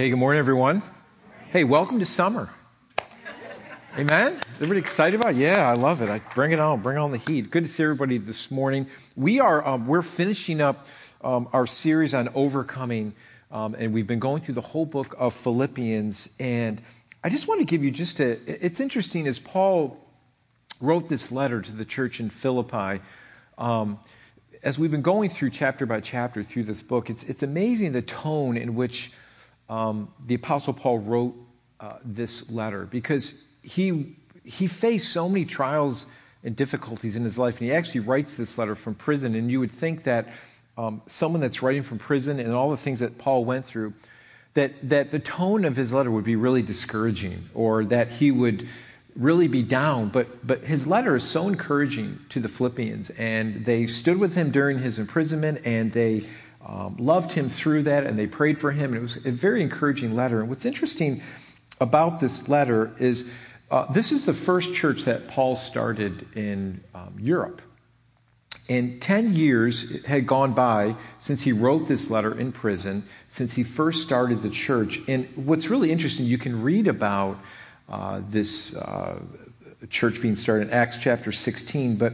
Hey, good morning, everyone. Hey, welcome to summer. Amen. Everybody excited about? It? Yeah, I love it. I bring it on. Bring on the heat. Good to see everybody this morning. We are um, we're finishing up um, our series on overcoming, um, and we've been going through the whole book of Philippians. And I just want to give you just a. It's interesting as Paul wrote this letter to the church in Philippi. Um, as we've been going through chapter by chapter through this book, it's it's amazing the tone in which um, the Apostle Paul wrote uh, this letter because he, he faced so many trials and difficulties in his life, and he actually writes this letter from prison. And you would think that um, someone that's writing from prison and all the things that Paul went through, that, that the tone of his letter would be really discouraging or that he would really be down. But, but his letter is so encouraging to the Philippians, and they stood with him during his imprisonment and they um, loved him through that and they prayed for him. And it was a very encouraging letter. And what's interesting about this letter is uh, this is the first church that Paul started in um, Europe. And 10 years had gone by since he wrote this letter in prison, since he first started the church. And what's really interesting, you can read about uh, this uh, church being started in Acts chapter 16, but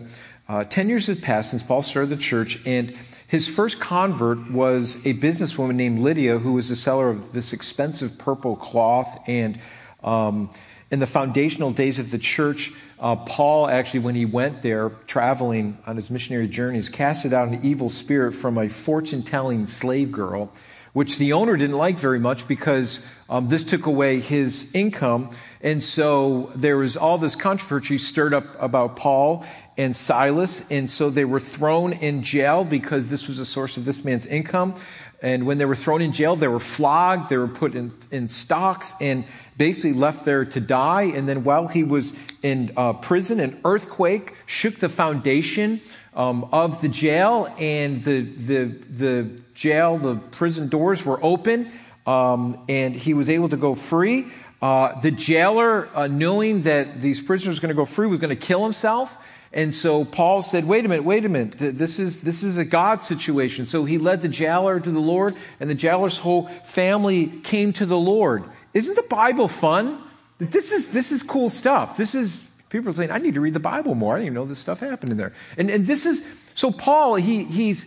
uh, 10 years had passed since Paul started the church, and his first convert was a businesswoman named Lydia, who was the seller of this expensive purple cloth. And um, in the foundational days of the church, uh, Paul actually, when he went there traveling on his missionary journeys, casted out an evil spirit from a fortune telling slave girl, which the owner didn't like very much because um, this took away his income. And so there was all this controversy stirred up about Paul and Silas. And so they were thrown in jail because this was a source of this man's income. And when they were thrown in jail, they were flogged, they were put in, in stocks, and basically left there to die. And then while he was in uh, prison, an earthquake shook the foundation um, of the jail, and the, the, the jail, the prison doors were open, um, and he was able to go free. Uh, the jailer, uh, knowing that these prisoners were going to go free, was going to kill himself. And so Paul said, wait a minute, wait a minute. This is, this is a God situation. So he led the jailer to the Lord, and the jailer's whole family came to the Lord. Isn't the Bible fun? This is, this is cool stuff. This is, people are saying, I need to read the Bible more. I didn't even know this stuff happened in there. And, and this is, so Paul, he, he's,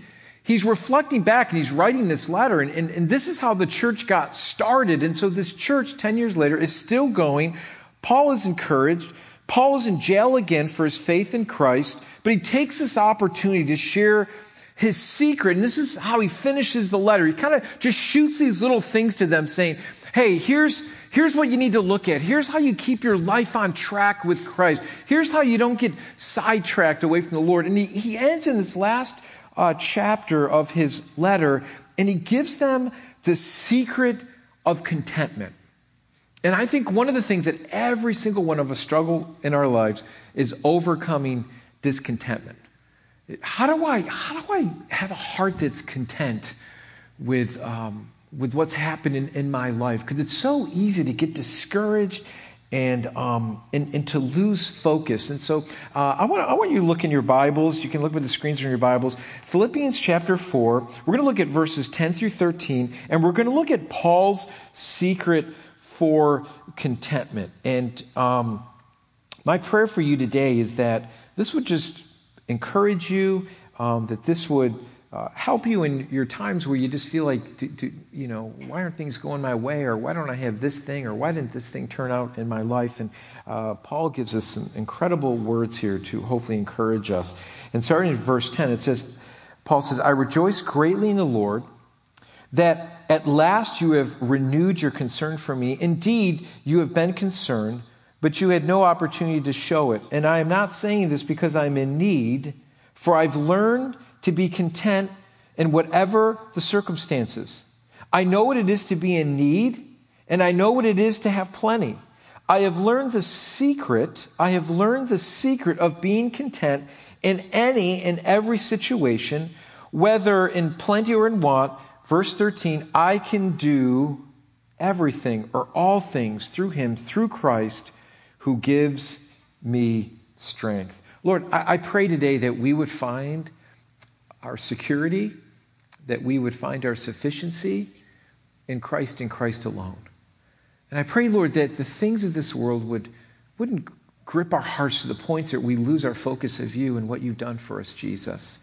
he's reflecting back and he's writing this letter. And, and, and this is how the church got started. And so this church, 10 years later, is still going. Paul is encouraged. Paul is in jail again for his faith in Christ, but he takes this opportunity to share his secret. And this is how he finishes the letter. He kind of just shoots these little things to them saying, Hey, here's, here's what you need to look at. Here's how you keep your life on track with Christ. Here's how you don't get sidetracked away from the Lord. And he, he ends in this last uh, chapter of his letter, and he gives them the secret of contentment. And I think one of the things that every single one of us struggle in our lives is overcoming discontentment. How do I, how do I have a heart that's content with, um, with what's happened in, in my life? Because it's so easy to get discouraged and, um, and, and, to lose focus. And so uh, I, want, I want you to look in your Bibles. You can look at the screens in your Bibles. Philippians chapter 4. We're going to look at verses 10 through 13, and we're going to look at Paul's secret for contentment. And um, my prayer for you today is that this would just encourage you, um, that this would uh, help you in your times where you just feel like, to, to, you know, why aren't things going my way, or why don't I have this thing, or why didn't this thing turn out in my life? And uh, Paul gives us some incredible words here to hopefully encourage us. And starting in verse 10, it says, Paul says, I rejoice greatly in the Lord that at last you have renewed your concern for me. Indeed, you have been concerned, but you had no opportunity to show it. And I am not saying this because I'm in need, for I've learned to be content in whatever the circumstances. I know what it is to be in need, and I know what it is to have plenty. I have learned the secret, I have learned the secret of being content in any and every situation, whether in plenty or in want. Verse 13, I can do everything or all things through him, through Christ, who gives me strength. Lord, I, I pray today that we would find our security, that we would find our sufficiency in Christ and Christ alone. And I pray, Lord, that the things of this world would, wouldn't grip our hearts to the point that we lose our focus of you and what you've done for us, Jesus.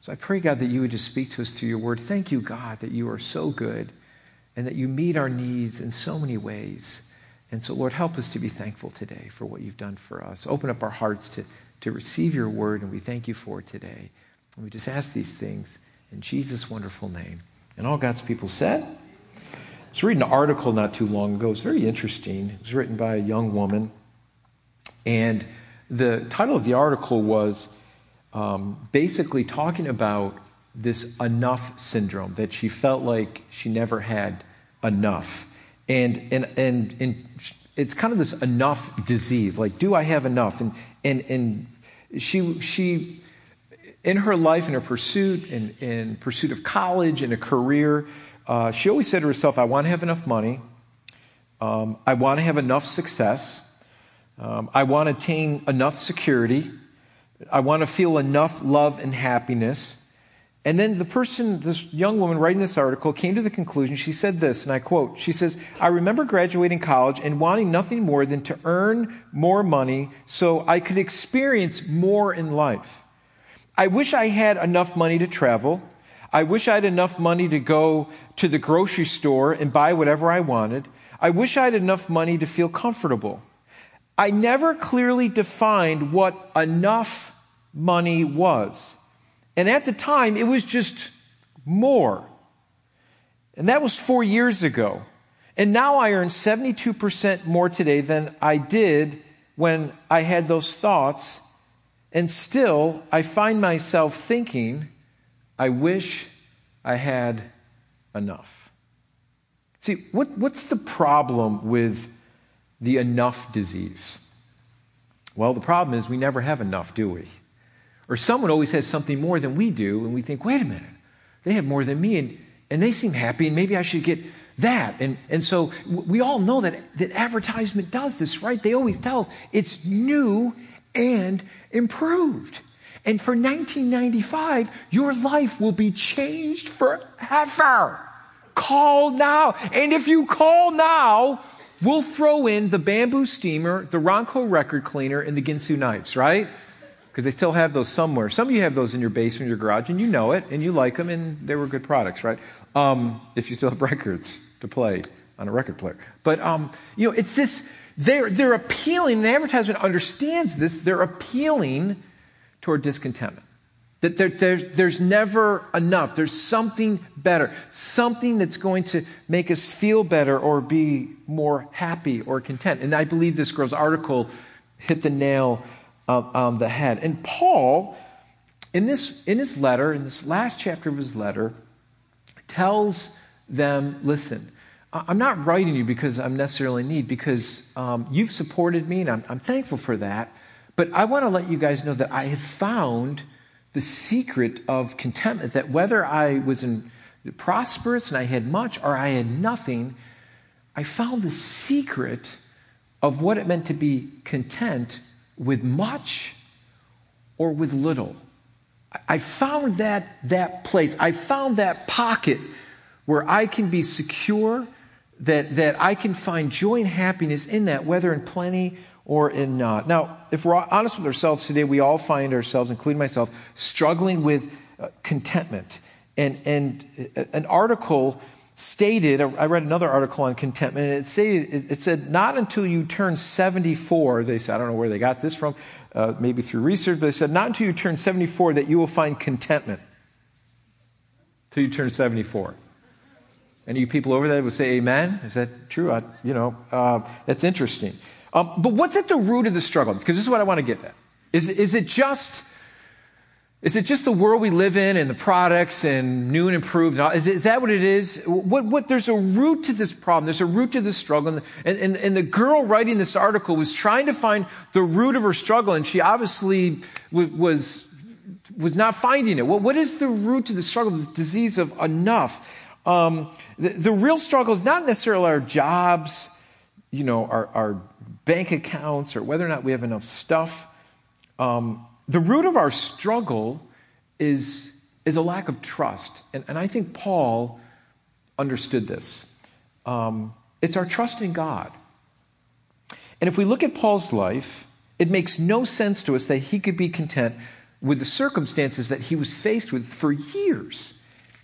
So I pray, God, that you would just speak to us through your word. Thank you, God, that you are so good and that you meet our needs in so many ways. And so, Lord, help us to be thankful today for what you've done for us. Open up our hearts to, to receive your word, and we thank you for it today. And we just ask these things in Jesus' wonderful name. And all God's people said, I was reading an article not too long ago. It was very interesting. It was written by a young woman. And the title of the article was um, basically talking about this enough syndrome, that she felt like she never had enough. And, and, and, and it's kind of this enough disease. Like, do I have enough? And, and, and she, she, in her life, in her pursuit, in, in pursuit of college and a career, uh, she always said to herself, I want to have enough money. Um, I want to have enough success. Um, I want to attain enough security. I want to feel enough love and happiness. And then the person, this young woman writing this article, came to the conclusion. She said this, and I quote She says, I remember graduating college and wanting nothing more than to earn more money so I could experience more in life. I wish I had enough money to travel. I wish I had enough money to go to the grocery store and buy whatever I wanted. I wish I had enough money to feel comfortable. I never clearly defined what enough money was. And at the time, it was just more. And that was four years ago. And now I earn 72% more today than I did when I had those thoughts. And still, I find myself thinking, I wish I had enough. See, what, what's the problem with the enough disease? Well, the problem is we never have enough, do we? Or someone always has something more than we do, and we think, wait a minute, they have more than me, and, and they seem happy, and maybe I should get that. And, and so we all know that, that advertisement does this, right? They always tell us it's new and improved. And for 1995, your life will be changed forever. Call now. And if you call now, we'll throw in the bamboo steamer, the Ronco record cleaner, and the Ginsu knives, right? because they still have those somewhere. Some of you have those in your basement, your garage, and you know it, and you like them, and they were good products, right? Um, if you still have records to play on a record player. But, um, you know, it's this, they're, they're appealing, the advertisement understands this, they're appealing toward discontentment. That there, there's, there's never enough. There's something better, something that's going to make us feel better or be more happy or content. And I believe this girl's article hit the nail on the head. And Paul, in, this, in his letter, in this last chapter of his letter, tells them listen, I'm not writing you because I'm necessarily in need, because um, you've supported me, and I'm, I'm thankful for that. But I want to let you guys know that I have found the secret of contentment that whether I was in prosperous and I had much or I had nothing, I found the secret of what it meant to be content with much or with little. I found that, that place. I found that pocket where I can be secure, that, that I can find joy and happiness in that, whether in plenty or in not. Now, if we're honest with ourselves today, we all find ourselves, including myself, struggling with uh, contentment. And, and uh, an article stated, I read another article on contentment, and it, stated, it said, not until you turn 74, they said, I don't know where they got this from, uh, maybe through research, but they said, not until you turn 74 that you will find contentment. Until you turn 74. Any you people over there would say amen? Is that true? I, you know, uh, that's interesting. Um, but what's at the root of the struggle? Because this is what I want to get at. Is, is it just is it just the world we live in and the products and new and improved? Is, is that what it is? What, what, there's a root to this problem. There's a root to this struggle. And, and, and the girl writing this article was trying to find the root of her struggle, and she obviously was, was not finding it. What, what is the root to the struggle, the disease of enough? Um, the, the real struggle is not necessarily our jobs, you know, our, our bank accounts, or whether or not we have enough stuff. Um, the root of our struggle is, is a lack of trust. And, and I think Paul understood this. um, it's our trust in God. And if we look at Paul's life, it makes no sense to us that he could be content with the circumstances that he was faced with for years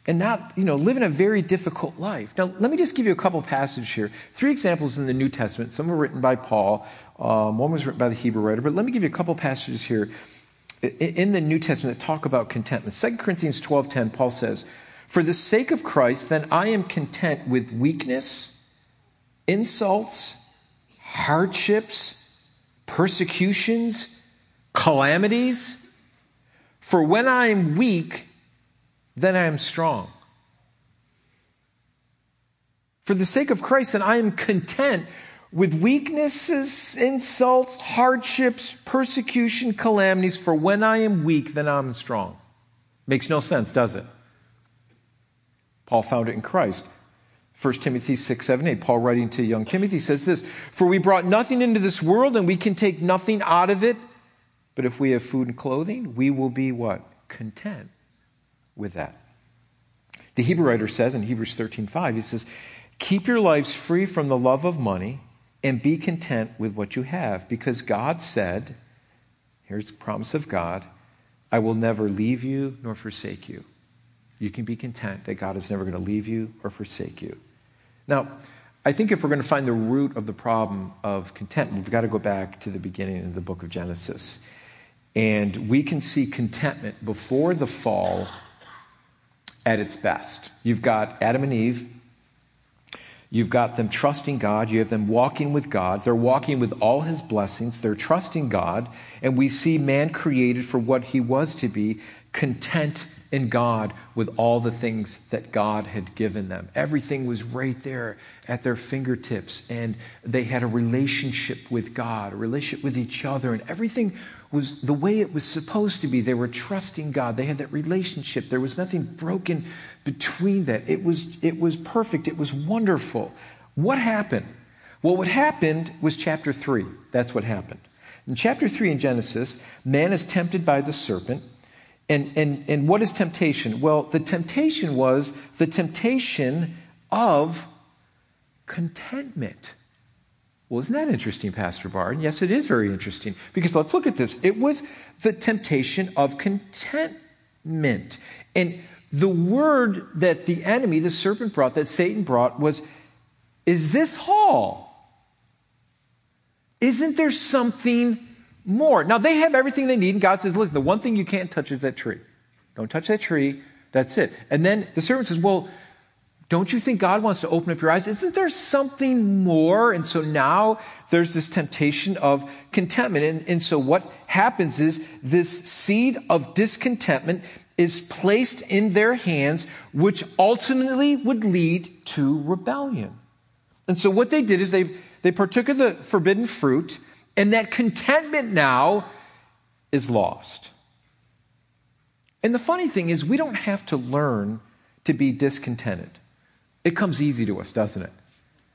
and not, you know, living a very difficult life. Now, let me just give you a couple passages here. Three examples in the New Testament. Some were written by Paul, um, one was written by the Hebrew writer, but let me give you a couple passages here in the New Testament that talk about contentment. 2 Corinthians 12:10, Paul says, "For the sake of Christ, then I am content with weakness, insults, hardships, persecutions, calamities. For when I am weak, then I am strong. For the sake of Christ, then I am content with weaknesses, insults, hardships, persecution, calamities. For when I am weak, then I'm strong. Makes no sense, does it? Paul found it in Christ. 1 Timothy 6, 7, 8, Paul writing to young Timothy says this For we brought nothing into this world and we can take nothing out of it. But if we have food and clothing, we will be what? Content with that. The Hebrew writer says in Hebrews 13:5, he says, Keep your lives free from the love of money and be content with what you have, because God said, here's the promise of God, I will never leave you nor forsake you. You can be content that God is never going to leave you or forsake you. Now, I think if we're going to find the root of the problem of contentment, we've got to go back to the beginning of the book of Genesis. And we can see contentment before the fall at its best. You've got Adam and Eve. You've got them trusting God. You have them walking with God. They're walking with all his blessings. They're trusting God. And we see man created for what he was to be content in God with all the things that God had given them. Everything was right there at their fingertips, and they had a relationship with God, a relationship with each other, and everything was the way it was supposed to be. They were trusting God. They had that relationship. There was nothing broken between that. It was, it was perfect. It was wonderful. What happened? Well, what happened was chapter 3. That's what happened. In chapter 3 in Genesis, man is tempted by the serpent. And, and, and what is temptation? Well, the temptation was the temptation of contentment. Well, isn't that interesting, Pastor Bard? Yes, it is very interesting. Because let's look at this. It was the temptation of contentment. And the word that the enemy, the serpent brought, that Satan brought, was Is this all? Isn't there something more. Now, they have everything they need, and God says, Look, the one thing you can't touch is that tree. Don't touch that tree. That's it. And then the servant says, Well, don't you think God wants to open up your eyes? Isn't there something more? And so now there's this temptation of contentment. And, and so what happens is this seed of discontentment is placed in their hands, which ultimately would lead to rebellion. And so what they did is they, they partook of the forbidden fruit and that contentment now is lost. And the funny thing is, we don't have to learn to be discontented. It comes easy to us, doesn't it?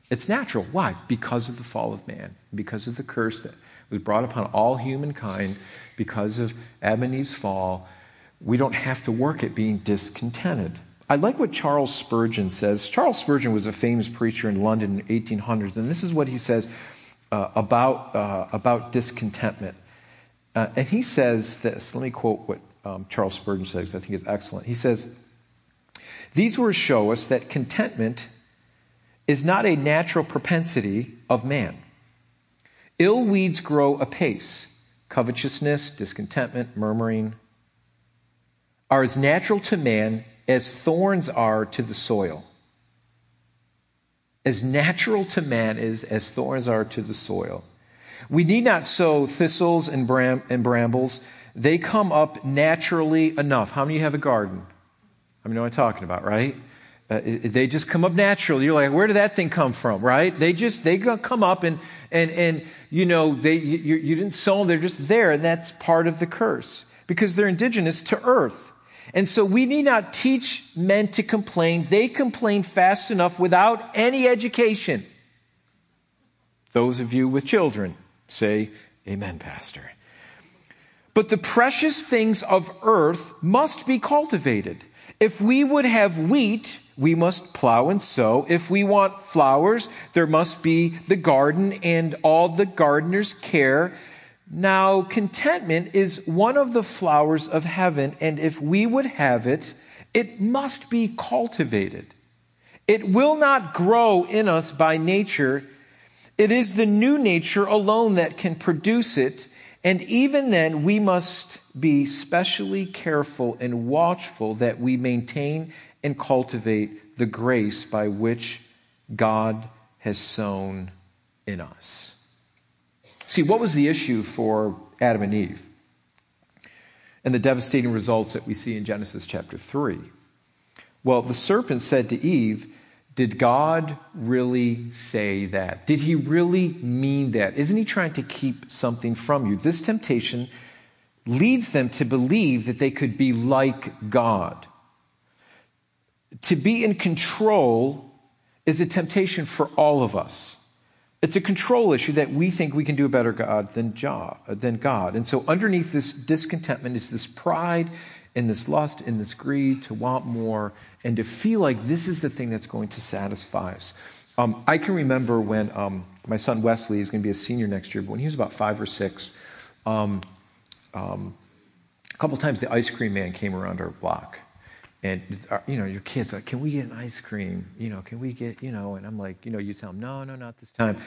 It's natural. Why? Because of the fall of man, because of the curse that was brought upon all humankind, because of Adam and Eve's fall. We don't have to work at being discontented. I like what Charles Spurgeon says. Charles Spurgeon was a famous preacher in London in the 1800s, and this is what he says uh, about, uh, about discontentment. Uh, and he says this. Let me quote what um, Charles Spurgeon says. I think is excellent. He says, These words show us that contentment is not a natural propensity of man. Ill weeds grow apace. Covetousness, discontentment, murmuring are as natural to man as thorns are to the soil as natural to man is as thorns are to the soil. We need not sow thistles and, bram- and brambles. They come up naturally enough. How many have a garden? I mean, what I'm talking about, right? Uh, they just come up naturally. You're like, where did that thing come from, right? They just, they come up and, and, and, you know, they, you, you didn't sow them. They're just there. And that's part of the curse because they're indigenous to earth. And so we need not teach men to complain. They complain fast enough without any education. Those of you with children say, Amen, Pastor. But the precious things of earth must be cultivated. If we would have wheat, we must plow and sow. If we want flowers, there must be the garden and all the gardener's care. Now, contentment is one of the flowers of heaven, and if we would have it, it must be cultivated. It will not grow in us by nature. It is the new nature alone that can produce it. And even then, we must be specially careful and watchful that we maintain and cultivate the grace by which God has sown in us. See, what was the issue for Adam and Eve? And the devastating results that we see in Genesis chapter 3. Well, the serpent said to Eve, Did God really say that? Did he really mean that? Isn't he trying to keep something from you? This temptation leads them to believe that they could be like God. To be in control is a temptation for all of us. It's a control issue that we think we can do a better God than, than God. And so, underneath this discontentment is this pride and this lust in this greed to want more and to feel like this is the thing that's going to satisfy us. Um, I can remember when um, my son Wesley is going to be a senior next year, but when he was about five or six, um, um a couple times the ice cream man came around our block. And uh, you know your kids like can we get an ice cream? You know can we get you know? And i'm like you know you tell them no no not this time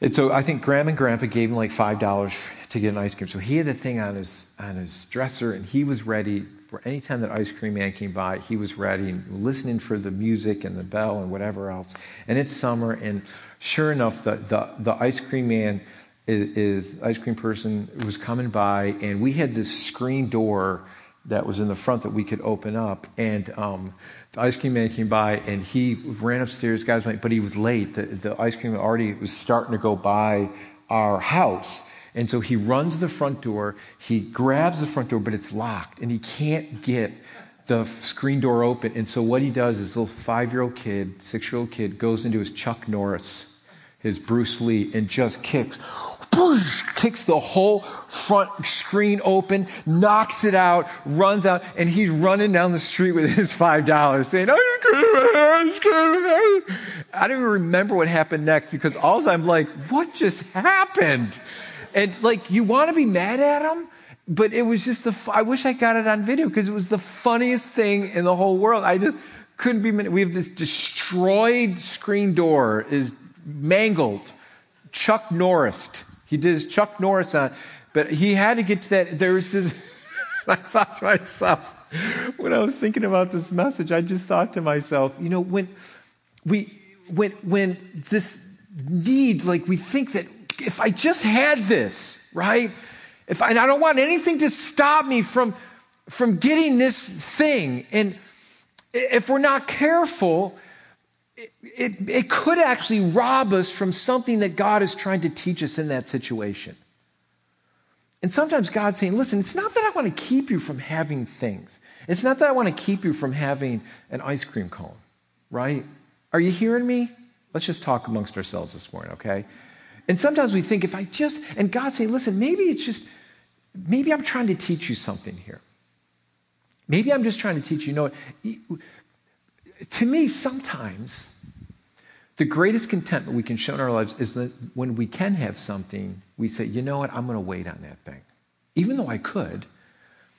and so i think grandma and grandpa gave him like five dollars to get an ice cream so he had the thing on his on his dresser and he was ready for any time that ice cream man came by he was ready and listening for the music and the bell and whatever else and it's summer and sure enough the the, the ice cream man is, is ice cream person was coming by and we had this screen door that was in the front that we could open up. And um, ice cream man came by and he ran upstairs. Guys went, but he was late. The, the ice cream already was starting to go by our house. And so he runs the front door. He grabs the front door, but it's locked and he can't get the screen door open. And so what he does is little five year old kid, six year old kid goes into his Chuck Norris, his Bruce Lee, and just kicks kicks the whole front screen open, knocks it out, runs out, and he's running down the street with his $5 saying, I don't even remember what happened next because all I'm like, what just happened? And like, you want to be mad at him? But it was just the, I wish I got it on video because it was the funniest thing in the whole world. I just couldn't be, we have this destroyed screen door is mangled, Chuck Norris he did his Chuck Norris on, but he had to get to that. There was this, I thought to myself, when I was thinking about this message, I just thought to myself, you know, when we, when, when this need, like we think that if I just had this, right? If I, I don't want anything to stop me from, from getting this thing. And if we're not careful, it, it, could actually rob us from something that God is trying to teach us in that situation. And sometimes God's saying, listen, it's not that I want to keep you from having things. It's not that I want to keep you from having an ice cream cone, right? Are you hearing me? Let's just talk amongst ourselves this morning, okay? And sometimes we think if I just, and God's saying, listen, maybe it's just, maybe I'm trying to teach you something here. Maybe I'm just trying to teach you, you know, to me, sometimes the greatest contentment we can show in our lives is that when we can have something, we say, you know what, I'm going to wait on that thing. Even though I could,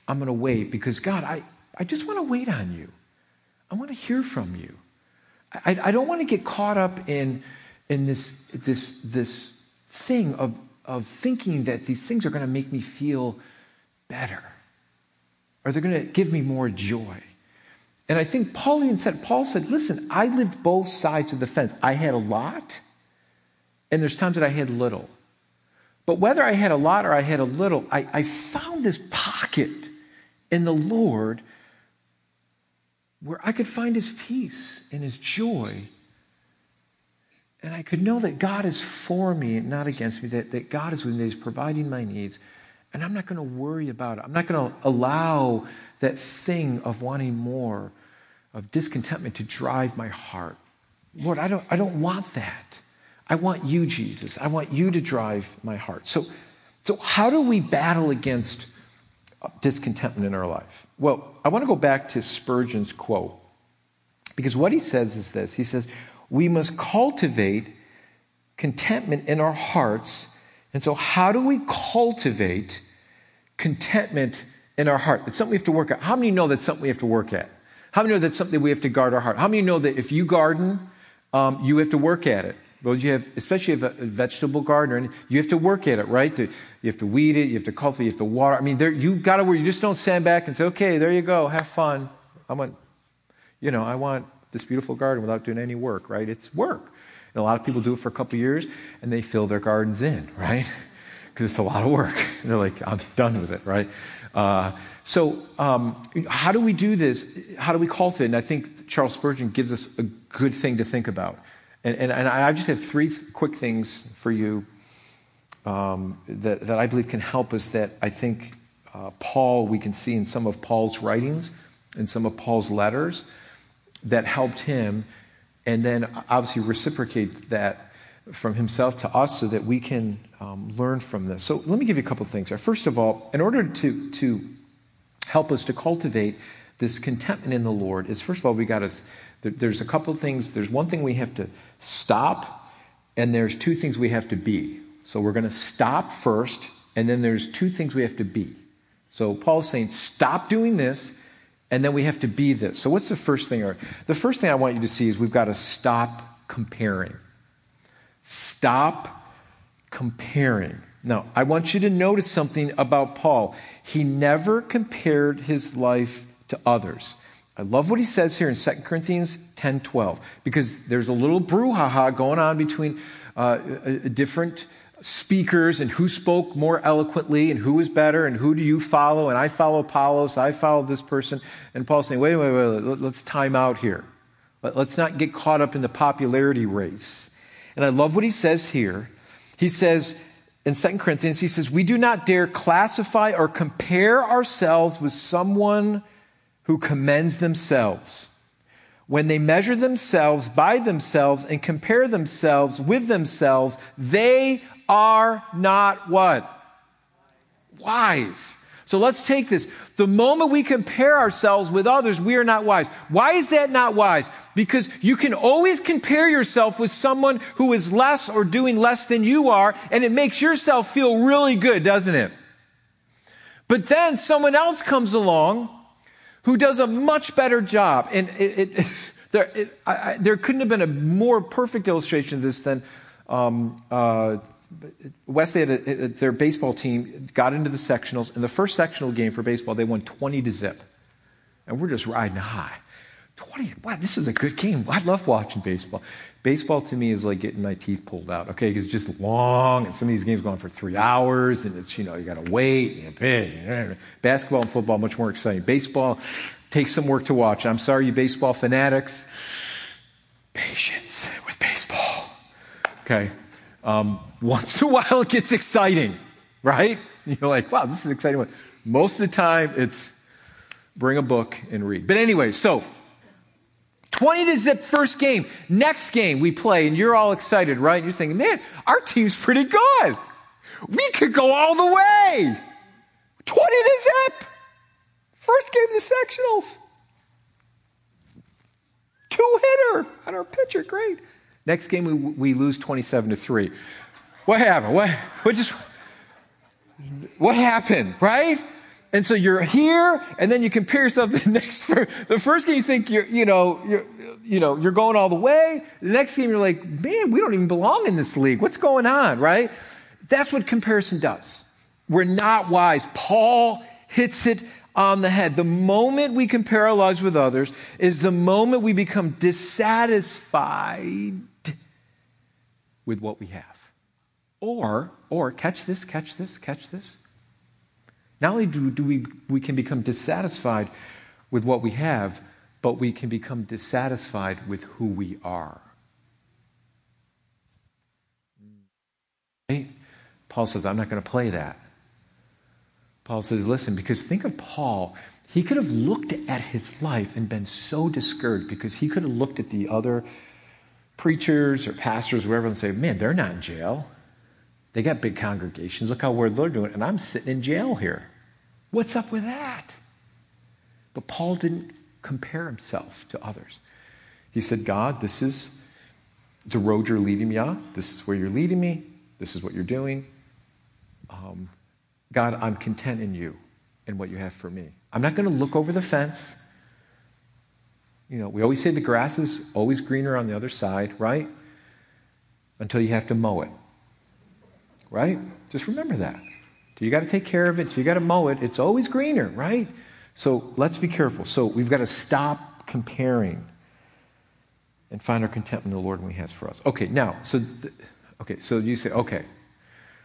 I'm going to wait because, God, I, I just want to wait on you. I want to hear from you. I, I don't want to get caught up in, in this, this, this thing of, of thinking that these things are going to make me feel better or they're going to give me more joy. And I think Paul even said, Paul said, listen, I lived both sides of the fence. I had a lot, and there's times that I had little. But whether I had a lot or I had a little, I, I found this pocket in the Lord where I could find his peace and his joy. And I could know that God is for me and not against me, that, that God is with me, He's providing my needs. And I'm not going to worry about it. I'm not going to allow that thing of wanting more of discontentment to drive my heart. Lord, I don't, I don't want that. I want you, Jesus. I want you to drive my heart. So, so how do we battle against uh, discontentment in our life? Well, I want to go back to Spurgeon's quote. Because what he says is this He says, we must cultivate contentment in our hearts. And so, how do we cultivate contentment in our heart? It's something we have to work at. How many know that's something we have to work at? How many know that's something we have to guard our heart? How many know that if you garden, um, you have to work at it? Well, you have, especially if a vegetable gardener, you have to work at it, right? You have to weed it, you have to cultivate, you have to water. I mean, there, you got to work. You just don't stand back and say, "Okay, there you go, have fun." I want, you know, I want this beautiful garden without doing any work, right? It's work. And a lot of people do it for a couple years and they fill their gardens in, right? Because it's a lot of work. And they're like, I'm done with it, right? Uh, so, um, how do we do this? How do we cultivate? It? And I think Charles Spurgeon gives us a good thing to think about. And, and, and I just have three quick things for you um, that, that I believe can help us that I think uh, Paul, we can see in some of Paul's writings, in some of Paul's letters, that helped him, and then obviously reciprocate that from himself to us so that we can um, learn from this. So let me give you a couple things. First of all, in order to, to help us to cultivate this contentment in the Lord, is first of all, we got to, there's a couple of things. There's one thing we have to stop, and there's two things we have to be. So we're going to stop first, and then there's two things we have to be. So Paul's saying, stop doing this, and then we have to be this. So, what's the first thing? The first thing I want you to see is we've got to stop comparing. Stop comparing. Now, I want you to notice something about Paul. He never compared his life to others. I love what he says here in 2 Corinthians 10 12, because there's a little brouhaha going on between uh, different speakers and who spoke more eloquently and who was better and who do you follow and I follow Apollos, I follow this person. And Paul's saying, wait, wait, wait, let's time out here. Let's not get caught up in the popularity race. And I love what he says here. He says in 2 Corinthians, he says, we do not dare classify or compare ourselves with someone who commends themselves. When they measure themselves by themselves and compare themselves with themselves, they are not what? Wise. So let's take this. The moment we compare ourselves with others, we are not wise. Why is that not wise? Because you can always compare yourself with someone who is less or doing less than you are, and it makes yourself feel really good, doesn't it? But then someone else comes along who does a much better job. And it, it, there, it, I, there couldn't have been a more perfect illustration of this than um, uh, Wesley had a, their baseball team got into the sectionals. and the first sectional game for baseball, they won 20 to zip. And we're just riding high. 20, wow, this is a good game. I love watching baseball. Baseball to me is like getting my teeth pulled out, okay? Because it's just long, and some of these games go on for three hours, and it's, you know, you got to wait, and. Basketball and football, much more exciting. Baseball takes some work to watch. I'm sorry, you baseball fanatics. Patience with baseball, okay? Um, once in a while, it gets exciting, right? You're like, wow, this is an exciting one. Most of the time, it's bring a book and read. But anyway, so 20 to zip first game. Next game we play, and you're all excited, right? You're thinking, man, our team's pretty good. We could go all the way. 20 to zip. First game of the sectionals. Two hitter on our pitcher, great. Next game, we, we lose 27 to 3. What happened? What, what just, what happened, right? And so you're here, and then you compare yourself to the next, the first game you think you're, you know, you're, you know, you're going all the way. The next game you're like, man, we don't even belong in this league. What's going on, right? That's what comparison does. We're not wise. Paul hits it on the head. The moment we compare our lives with others is the moment we become dissatisfied with what we have. Or, or, catch this, catch this, catch this. Not only do, do we, we can become dissatisfied with what we have, but we can become dissatisfied with who we are. Paul says, I'm not going to play that. Paul says, listen, because think of Paul. He could have looked at his life and been so discouraged because he could have looked at the other preachers or pastors, wherever, and say, man, they're not in jail. They got big congregations. Look how well they're doing. And I'm sitting in jail here. What's up with that? But Paul didn't compare himself to others. He said, God, this is the road you're leading me on. This is where you're leading me. This is what you're doing. Um, God, I'm content in you and what you have for me. I'm not going to look over the fence. You know, we always say the grass is always greener on the other side, right? Until you have to mow it. Right? Just remember that. You got to take care of it. You got to mow it. It's always greener, right? So let's be careful. So we've got to stop comparing and find our contentment in the Lord when He has for us. Okay, now, so, th- okay, so you say, okay,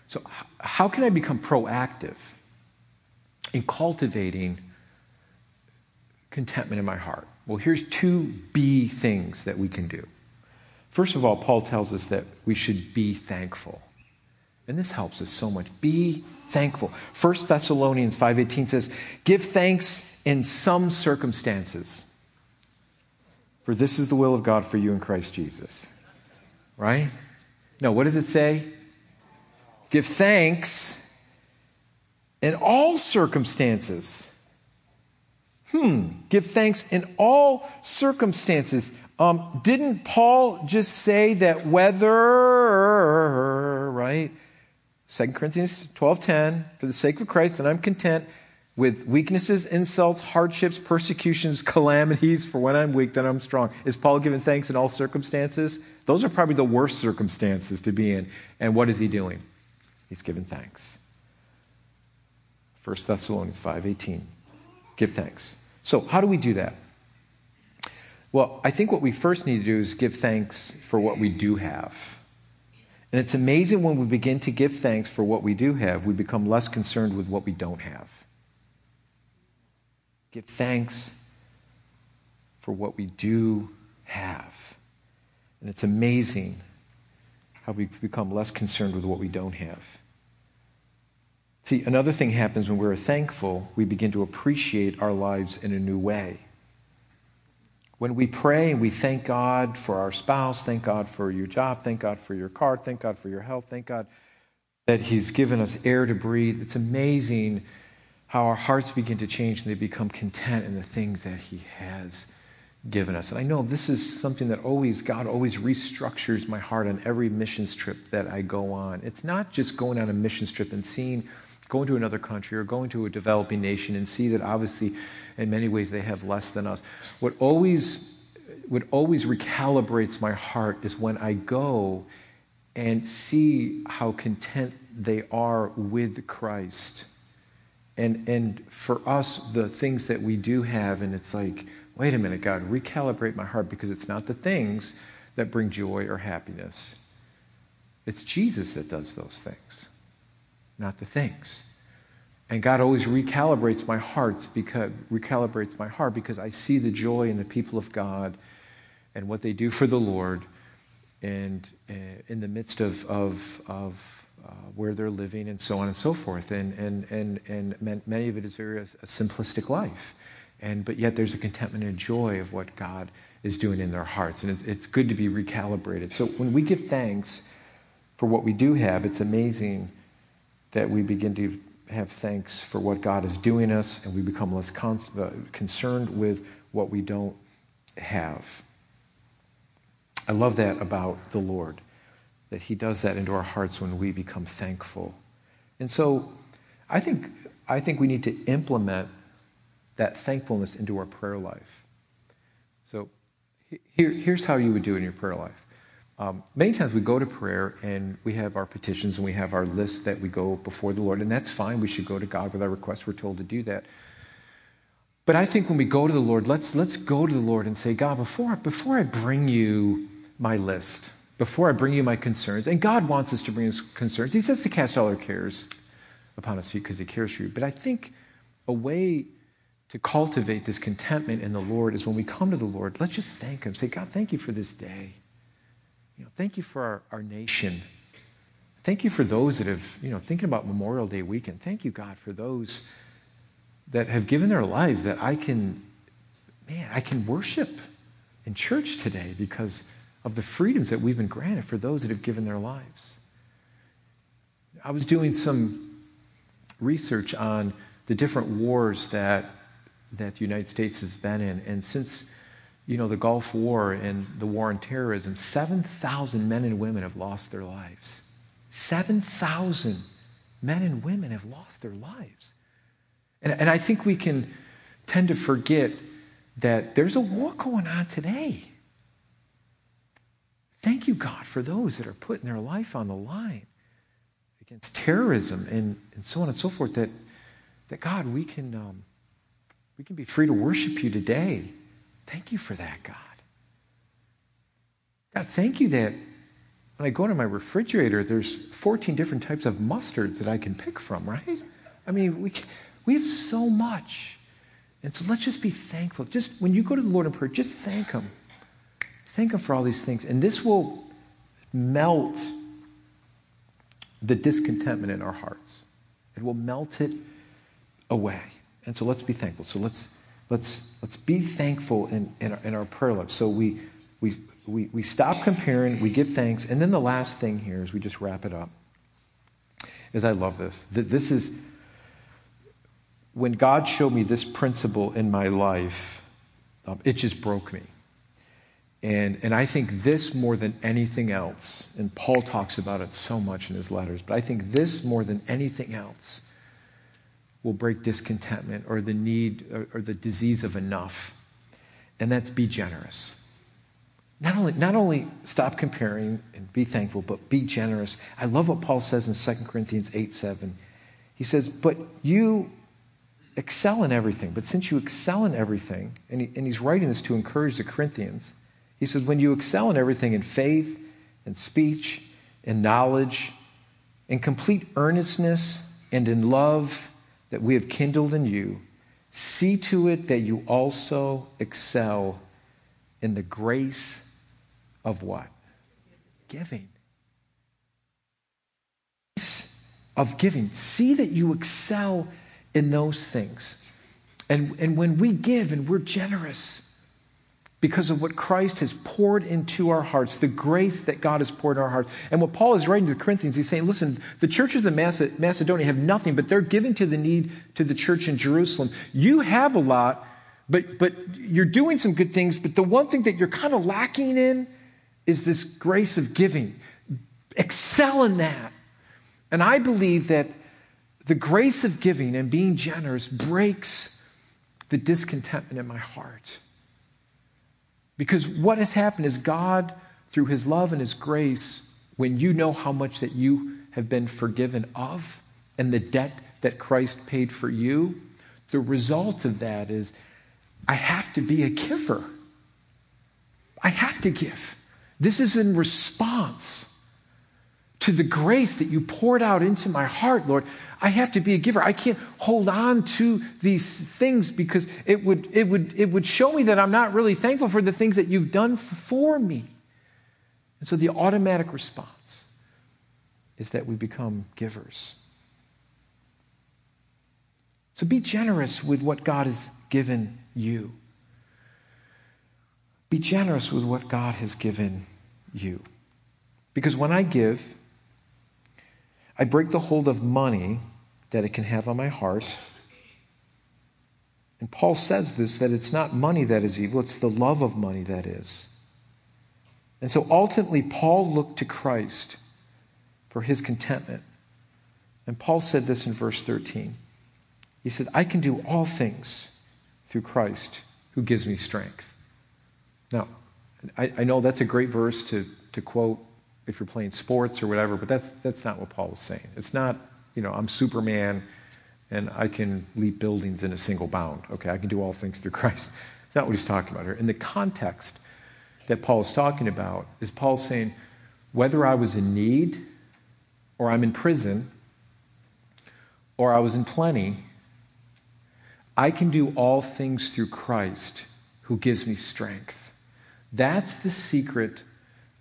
so h- how can I become proactive in cultivating contentment in my heart? Well, here's two B things that we can do. First of all, Paul tells us that we should be thankful. And this helps us so much. Be thankful. 1 Thessalonians 5:18 says, "Give thanks in some circumstances, for this is the will of God for you in Christ Jesus." Right? No, what does it say? Give thanks in all circumstances. Hmm, give thanks in all circumstances. Um, didn't Paul just say that whether, right? 2 Corinthians 12:10, for the sake of Christ, and I'm content with weaknesses, insults, hardships, persecutions, calamities, for when I'm weak, then I'm strong. Is Paul giving thanks in all circumstances? Those are probably the worst circumstances to be in. And what is he doing? He's giving thanks. 1 Thessalonians 5:18. Give thanks. So, how do we do that? Well, I think what we first need to do is give thanks for what we do have. And it's amazing when we begin to give thanks for what we do have, we become less concerned with what we don't have. Give thanks for what we do have. And it's amazing how we become less concerned with what we don't have. See, another thing happens when we're thankful, we begin to appreciate our lives in a new way. When we pray and we thank God for our spouse, thank God for your job, thank God for your car, thank God for your health, thank God that He's given us air to breathe, it's amazing how our hearts begin to change and they become content in the things that He has given us. And I know this is something that always, God always restructures my heart on every missions trip that I go on. It's not just going on a missions trip and seeing, going to another country or going to a developing nation and see that obviously in many ways they have less than us. What always what always recalibrates my heart is when I go and see how content they are with Christ. And, and for us, the things that we do have, and it's like, wait a minute, God, recalibrate my heart because it's not the things that bring joy or happiness. It's Jesus that does those things, not the things. And God always recalibrates my heart because recalibrates my heart because I see the joy in the people of God and what they do for the Lord, and uh, in the midst of of, of uh, where they're living and so on and so forth. And and and and many of it is very a, a simplistic life, and but yet there's a contentment and joy of what God is doing in their hearts, and it's, it's good to be recalibrated. So when we give thanks for what we do have, it's amazing that we begin to have thanks for what God is doing us, and we become less con- uh, concerned with what we don't have. I love that about the Lord, that He does that into our hearts when we become thankful. And so I think, I think we need to implement that thankfulness into our prayer life. So here, here's how you would do in your prayer life. Um, many times we go to prayer and we have our petitions and we have our list that we go before the Lord, and that's fine. We should go to God with our requests. We're told to do that. But I think when we go to the Lord, let's, let's go to the Lord and say, God, before, before I bring you my list, before I bring you my concerns, and God wants us to bring his concerns, He says to cast all our cares upon His feet because He cares for you. But I think a way to cultivate this contentment in the Lord is when we come to the Lord, let's just thank Him. Say, God, thank you for this day. You know, thank you for our, our nation. Thank you for those that have, you know, thinking about Memorial Day weekend. Thank you, God, for those that have given their lives that I can, man, I can worship in church today because of the freedoms that we've been granted for those that have given their lives. I was doing some research on the different wars that, that the United States has been in, and since you know, the Gulf War and the war on terrorism, 7,000 men and women have lost their lives. 7,000 men and women have lost their lives. And, and I think we can tend to forget that there's a war going on today. Thank you, God, for those that are putting their life on the line against terrorism and, and so on and so forth. That, that God, we can, um, we can be free to worship you today. Thank you for that, God. God, thank you that when I go into my refrigerator, there's 14 different types of mustards that I can pick from, right? I mean, we, we have so much. And so let's just be thankful. Just when you go to the Lord in prayer, just thank Him. Thank Him for all these things. And this will melt the discontentment in our hearts. It will melt it away. And so let's be thankful. So let's, let's, let's be thankful in, in, our, in our prayer life. So we, we, we, we stop comparing, we give thanks. And then the last thing here is we just wrap it up, is I love this. This is when God showed me this principle in my life, um, it just broke me. And, and I think this more than anything else, and Paul talks about it so much in his letters, but I think this more than anything else will break discontentment or the need or, or the disease of enough. And that's be generous. Not only, not only stop comparing and be thankful, but be generous. I love what Paul says in 2 Corinthians 8 7. He says, But you excel in everything. But since you excel in everything, and, he, and he's writing this to encourage the Corinthians, he says, when you excel in everything in faith, in speech, in knowledge, in complete earnestness, and in love that we have kindled in you, see to it that you also excel in the grace of what? Giving. Of giving. See that you excel in those things. And, and when we give and we're generous, because of what Christ has poured into our hearts, the grace that God has poured in our hearts. And what Paul is writing to the Corinthians, he's saying, listen, the churches in Macedonia have nothing, but they're giving to the need to the church in Jerusalem. You have a lot, but, but you're doing some good things, but the one thing that you're kind of lacking in is this grace of giving. Excel in that. And I believe that the grace of giving and being generous breaks the discontentment in my heart. Because what has happened is God, through his love and his grace, when you know how much that you have been forgiven of and the debt that Christ paid for you, the result of that is I have to be a giver. I have to give. This is in response to the grace that you poured out into my heart, Lord. I have to be a giver. I can't hold on to these things because it would, it would, it would show me that I'm not really thankful for the things that you've done for me. And so the automatic response is that we become givers. So be generous with what God has given you. Be generous with what God has given you. Because when I give, I break the hold of money that it can have on my heart. And Paul says this that it's not money that is evil, it's the love of money that is. And so ultimately, Paul looked to Christ for his contentment. And Paul said this in verse 13. He said, I can do all things through Christ who gives me strength. Now, I, I know that's a great verse to, to quote if you're playing sports or whatever, but that's, that's not what Paul was saying. It's not, you know, I'm Superman and I can leap buildings in a single bound. Okay, I can do all things through Christ. That's not what he's talking about here. In the context that Paul is talking about, is Paul saying, whether I was in need or I'm in prison or I was in plenty, I can do all things through Christ who gives me strength. That's the secret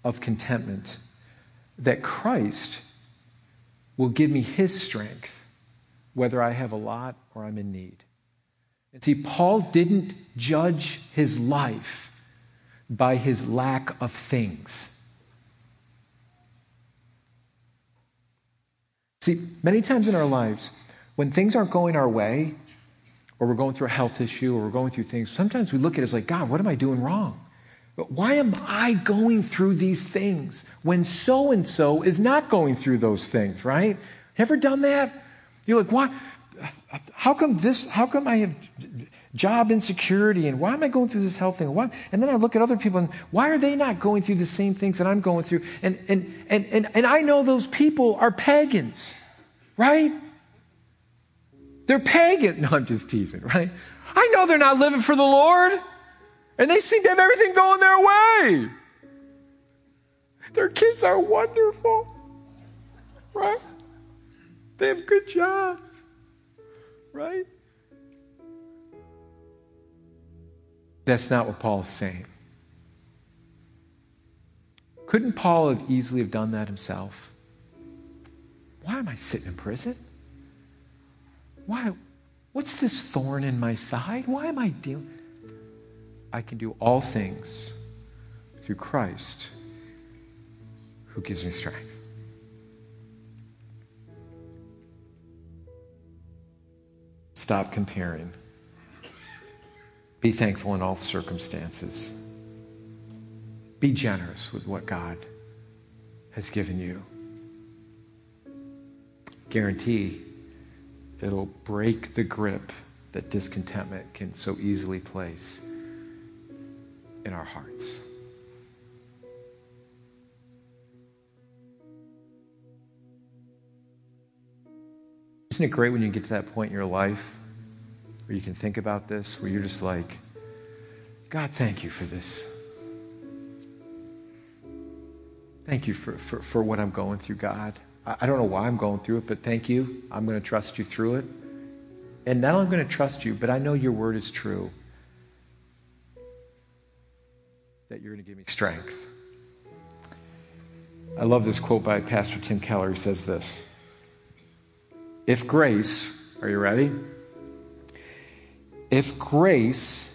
of contentment that Christ will give me his strength, whether I have a lot or I'm in need. And see, Paul didn't judge his life by his lack of things. See, many times in our lives, when things aren't going our way, or we're going through a health issue, or we're going through things, sometimes we look at it as like, God, what am I doing wrong? But why am I going through these things when so and so is not going through those things, right? Ever done that? You're like, why? How come this? How come I have job insecurity and why am I going through this health thing? Why? And then I look at other people and why are they not going through the same things that I'm going through? And, and, and, and, and I know those people are pagans, right? They're pagan. No, I'm just teasing, right? I know they're not living for the Lord. And they seem to have everything going their way. Their kids are wonderful, right? They have good jobs, right? That's not what Paul is saying. Couldn't Paul have easily have done that himself? Why am I sitting in prison? Why? What's this thorn in my side? Why am I dealing? I can do all things through Christ who gives me strength. Stop comparing. Be thankful in all circumstances. Be generous with what God has given you. Guarantee it'll break the grip that discontentment can so easily place in our hearts. Isn't it great when you get to that point in your life where you can think about this, where you're just like, God, thank you for this. Thank you for, for, for what I'm going through, God. I, I don't know why I'm going through it, but thank you. I'm going to trust you through it. And not only I'm going to trust you, but I know your word is true that you're going to give me strength. I love this quote by Pastor Tim Keller. He says this If grace, are you ready? If grace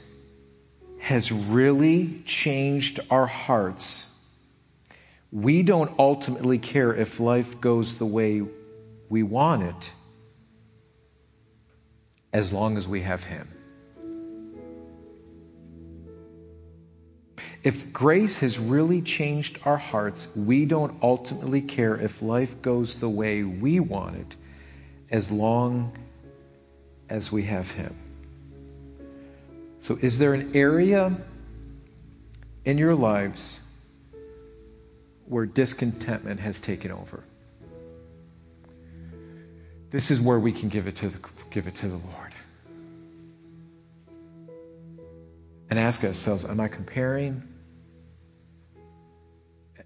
has really changed our hearts, we don't ultimately care if life goes the way we want it as long as we have Him. If grace has really changed our hearts, we don't ultimately care if life goes the way we want it as long as we have Him. So, is there an area in your lives where discontentment has taken over? This is where we can give it to the, give it to the Lord. And ask ourselves Am I comparing?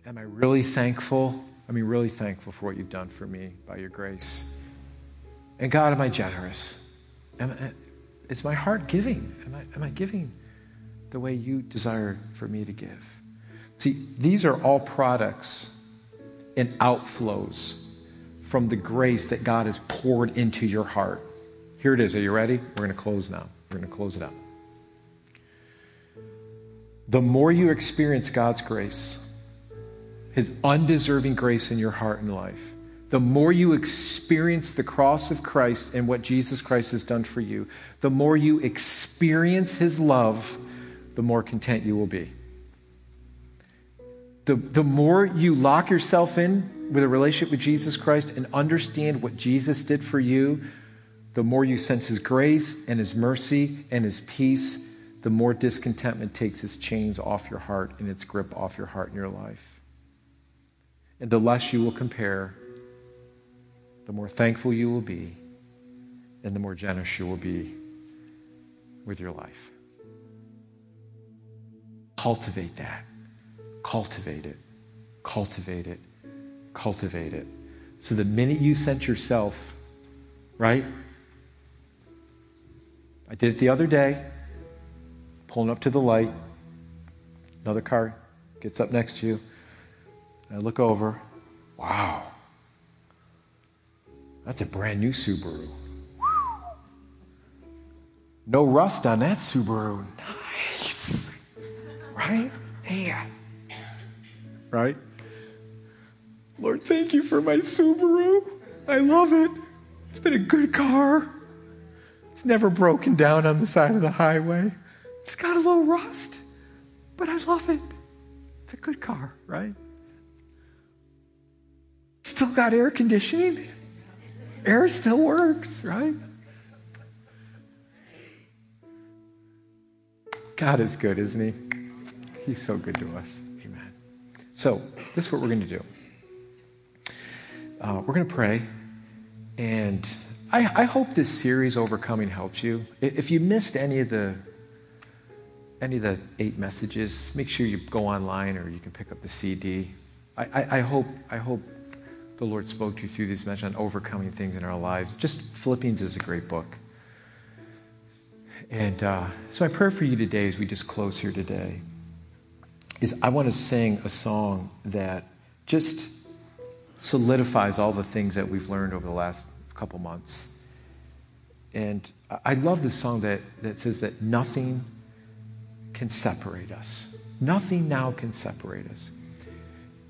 Am I really thankful? I mean, really thankful for what you've done for me by your grace. And God, am I generous? Am I, is my heart giving? Am I, am I giving the way you desire for me to give? See, these are all products and outflows from the grace that God has poured into your heart. Here it is. Are you ready? We're going to close now. We're going to close it up. The more you experience God's grace, his undeserving grace in your heart and life, the more you experience the cross of Christ and what Jesus Christ has done for you, the more you experience his love, the more content you will be. The, the more you lock yourself in with a relationship with Jesus Christ and understand what Jesus did for you, the more you sense his grace and his mercy and his peace, the more discontentment takes its chains off your heart and its grip off your heart and your life and the less you will compare, the more thankful you will be, and the more generous you will be with your life. Cultivate that. Cultivate it. Cultivate it. Cultivate it. So the minute you sense yourself, right? I did it the other day, pulling up to the light. Another car gets up next to you. I look over. Wow. That's a brand new Subaru. No rust on that Subaru. Nice. Right? Yeah. Right? Lord, thank you for my Subaru. I love it. It's been a good car. It's never broken down on the side of the highway. It's got a little rust, but I love it. It's a good car, right? Still got air conditioning. Air still works, right? God is good, isn't He? He's so good to us. Amen. So, this is what we're going to do. Uh, we're going to pray, and I, I, hope this series, Overcoming, helps you. If you missed any of the any of the eight messages, make sure you go online or you can pick up the CD. I, I, I hope I hope the Lord spoke to you through this message on overcoming things in our lives. Just Philippians is a great book. And uh, so, my prayer for you today, as we just close here today, is I want to sing a song that just solidifies all the things that we've learned over the last couple months. And I love this song that, that says that nothing can separate us. Nothing now can separate us.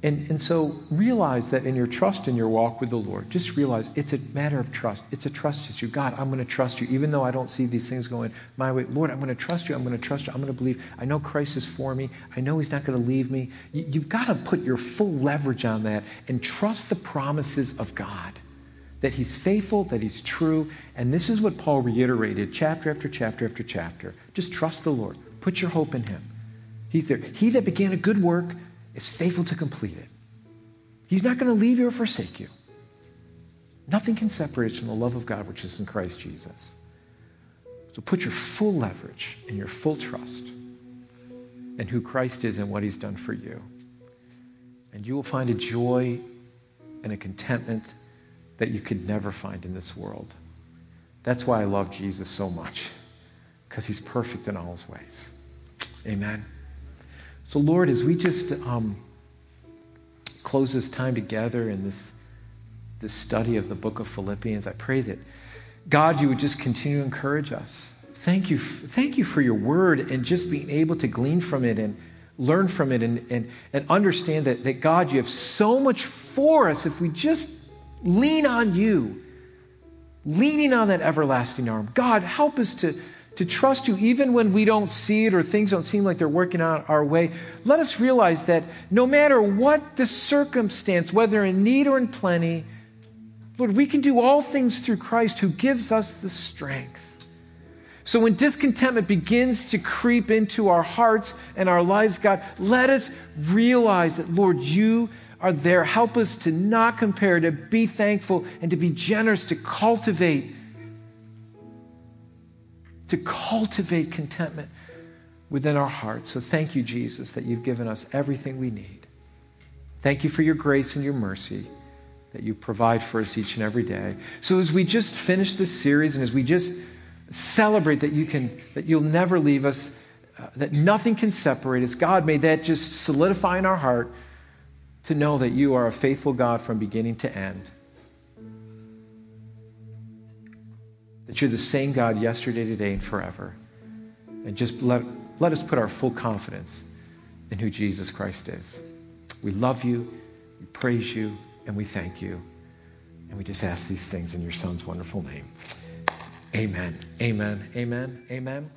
And, and so realize that in your trust in your walk with the Lord, just realize it's a matter of trust. It's a trust issue. God, I'm going to trust you, even though I don't see these things going my way. Lord, I'm going to trust you. I'm going to trust you. I'm going to believe. I know Christ is for me. I know He's not going to leave me. You, you've got to put your full leverage on that and trust the promises of God that He's faithful, that He's true. And this is what Paul reiterated chapter after chapter after chapter. Just trust the Lord, put your hope in Him. He's there. He that began a good work is faithful to complete it. He's not going to leave you or forsake you. Nothing can separate us from the love of God which is in Christ Jesus. So put your full leverage and your full trust in who Christ is and what he's done for you. And you will find a joy and a contentment that you could never find in this world. That's why I love Jesus so much, because he's perfect in all his ways. Amen. So, Lord, as we just um, close this time together in this, this study of the book of Philippians, I pray that God, you would just continue to encourage us. Thank you, thank you for your word and just being able to glean from it and learn from it and, and, and understand that, that, God, you have so much for us if we just lean on you, leaning on that everlasting arm. God, help us to to trust you even when we don't see it or things don't seem like they're working out our way. Let us realize that no matter what the circumstance, whether in need or in plenty, Lord, we can do all things through Christ who gives us the strength. So when discontentment begins to creep into our hearts and our lives, God, let us realize that, Lord, you are there. Help us to not compare, to be thankful, and to be generous, to cultivate to cultivate contentment within our hearts. So thank you, Jesus, that you've given us everything we need. Thank you for your grace and your mercy that you provide for us each and every day. So as we just finish this series and as we just celebrate that you can that you'll never leave us, uh, that nothing can separate us, God, may that just solidify in our heart to know that you are a faithful God from beginning to end. That you're the same God yesterday, today, and forever. And just let, let us put our full confidence in who Jesus Christ is. We love you, we praise you, and we thank you. And we just ask these things in your Son's wonderful name. Amen. Amen. Amen. Amen.